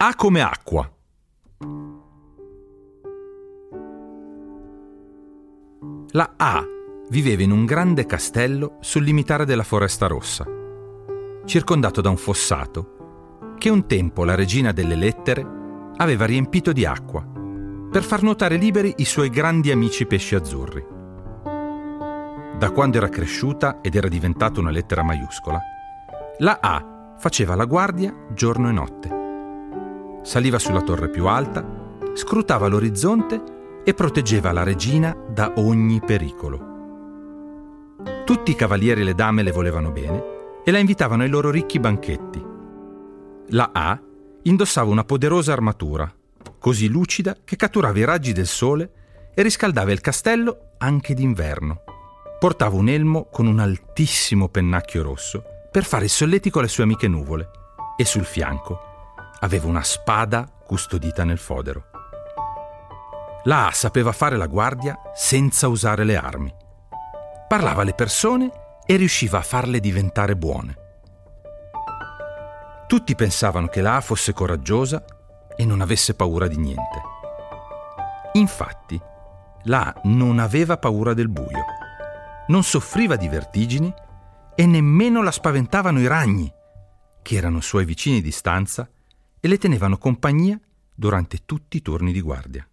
A come acqua. La A viveva in un grande castello sul limitare della Foresta Rossa, circondato da un fossato che un tempo la regina delle lettere aveva riempito di acqua per far nuotare liberi i suoi grandi amici pesci azzurri. Da quando era cresciuta ed era diventata una lettera maiuscola, la A faceva la guardia giorno e notte. Saliva sulla torre più alta, scrutava l'orizzonte e proteggeva la regina da ogni pericolo. Tutti i cavalieri e le dame le volevano bene e la invitavano ai loro ricchi banchetti la A indossava una poderosa armatura, così lucida che catturava i raggi del sole e riscaldava il castello anche d'inverno. Portava un elmo con un altissimo pennacchio rosso per fare il solletico alle sue amiche nuvole e sul fianco aveva una spada custodita nel fodero. La A sapeva fare la guardia senza usare le armi. Parlava alle persone e riusciva a farle diventare buone. Tutti pensavano che la A fosse coraggiosa e non avesse paura di niente. Infatti, la A non aveva paura del buio, non soffriva di vertigini e nemmeno la spaventavano i ragni, che erano suoi vicini di stanza e le tenevano compagnia durante tutti i turni di guardia.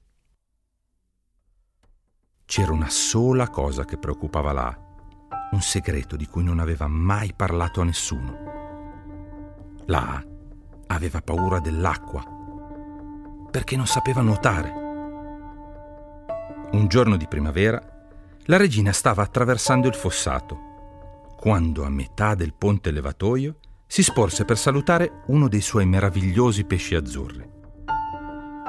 C'era una sola cosa che preoccupava la un segreto di cui non aveva mai parlato a nessuno. La aveva paura dell'acqua perché non sapeva nuotare. Un giorno di primavera, la regina stava attraversando il fossato, quando a metà del ponte levatoio si sporse per salutare uno dei suoi meravigliosi pesci azzurri.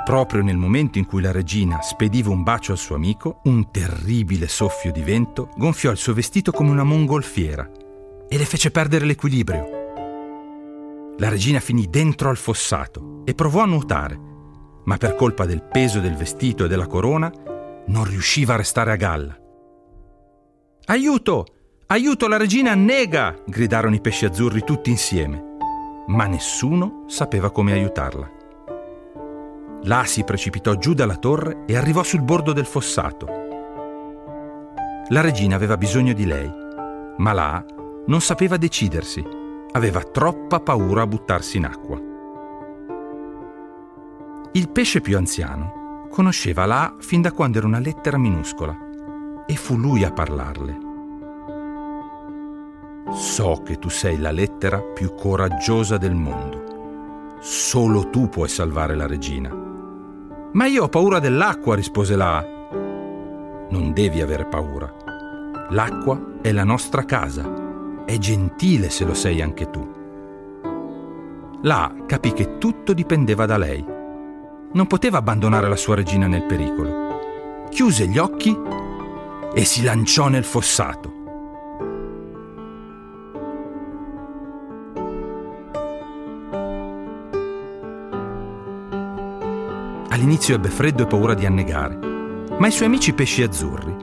Proprio nel momento in cui la regina spediva un bacio al suo amico, un terribile soffio di vento gonfiò il suo vestito come una mongolfiera e le fece perdere l'equilibrio. La regina finì dentro al fossato e provò a nuotare, ma per colpa del peso del vestito e della corona non riusciva a restare a galla. Aiuto! Aiuto, la regina annega! gridarono i pesci azzurri tutti insieme, ma nessuno sapeva come aiutarla. La si precipitò giù dalla torre e arrivò sul bordo del fossato. La regina aveva bisogno di lei, ma la non sapeva decidersi aveva troppa paura a buttarsi in acqua. Il pesce più anziano conosceva A fin da quando era una lettera minuscola e fu lui a parlarle. So che tu sei la lettera più coraggiosa del mondo. Solo tu puoi salvare la regina. Ma io ho paura dell'acqua, rispose la A. Non devi avere paura. L'acqua è la nostra casa è gentile se lo sei anche tu. La capì che tutto dipendeva da lei. Non poteva abbandonare la sua regina nel pericolo. Chiuse gli occhi e si lanciò nel fossato. All'inizio ebbe freddo e paura di annegare, ma i suoi amici pesci azzurri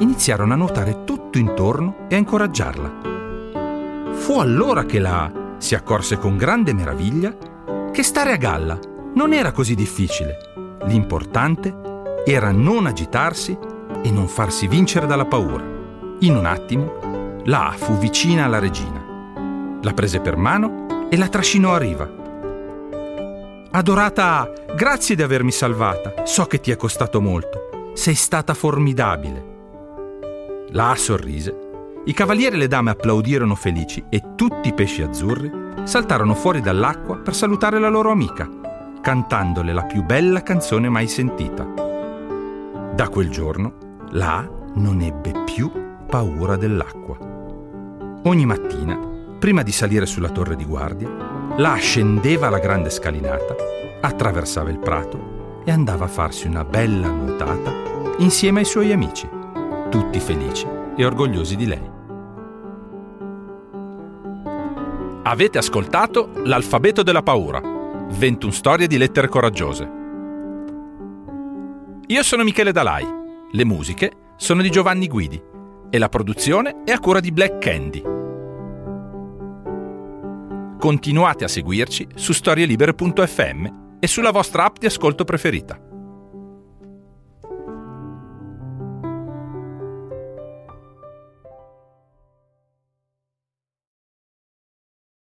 iniziarono a nuotare tutto intorno e a incoraggiarla. Fu allora che la si accorse con grande meraviglia che stare a galla non era così difficile. L'importante era non agitarsi e non farsi vincere dalla paura. In un attimo, la fu vicina alla regina. La prese per mano e la trascinò a riva. Adorata grazie di avermi salvata. So che ti è costato molto. Sei stata formidabile. La sorrise i cavalieri e le dame applaudirono felici e tutti i pesci azzurri saltarono fuori dall'acqua per salutare la loro amica, cantandole la più bella canzone mai sentita. Da quel giorno la non ebbe più paura dell'acqua. Ogni mattina prima di salire sulla torre di guardia, là scendeva la grande scalinata, attraversava il prato e andava a farsi una bella nuotata insieme ai suoi amici, tutti felici e orgogliosi di lei. Avete ascoltato L'alfabeto della paura, 21 storie di lettere coraggiose. Io sono Michele Dalai, le musiche sono di Giovanni Guidi e la produzione è a cura di Black Candy. Continuate a seguirci su storielibere.fm e sulla vostra app di ascolto preferita.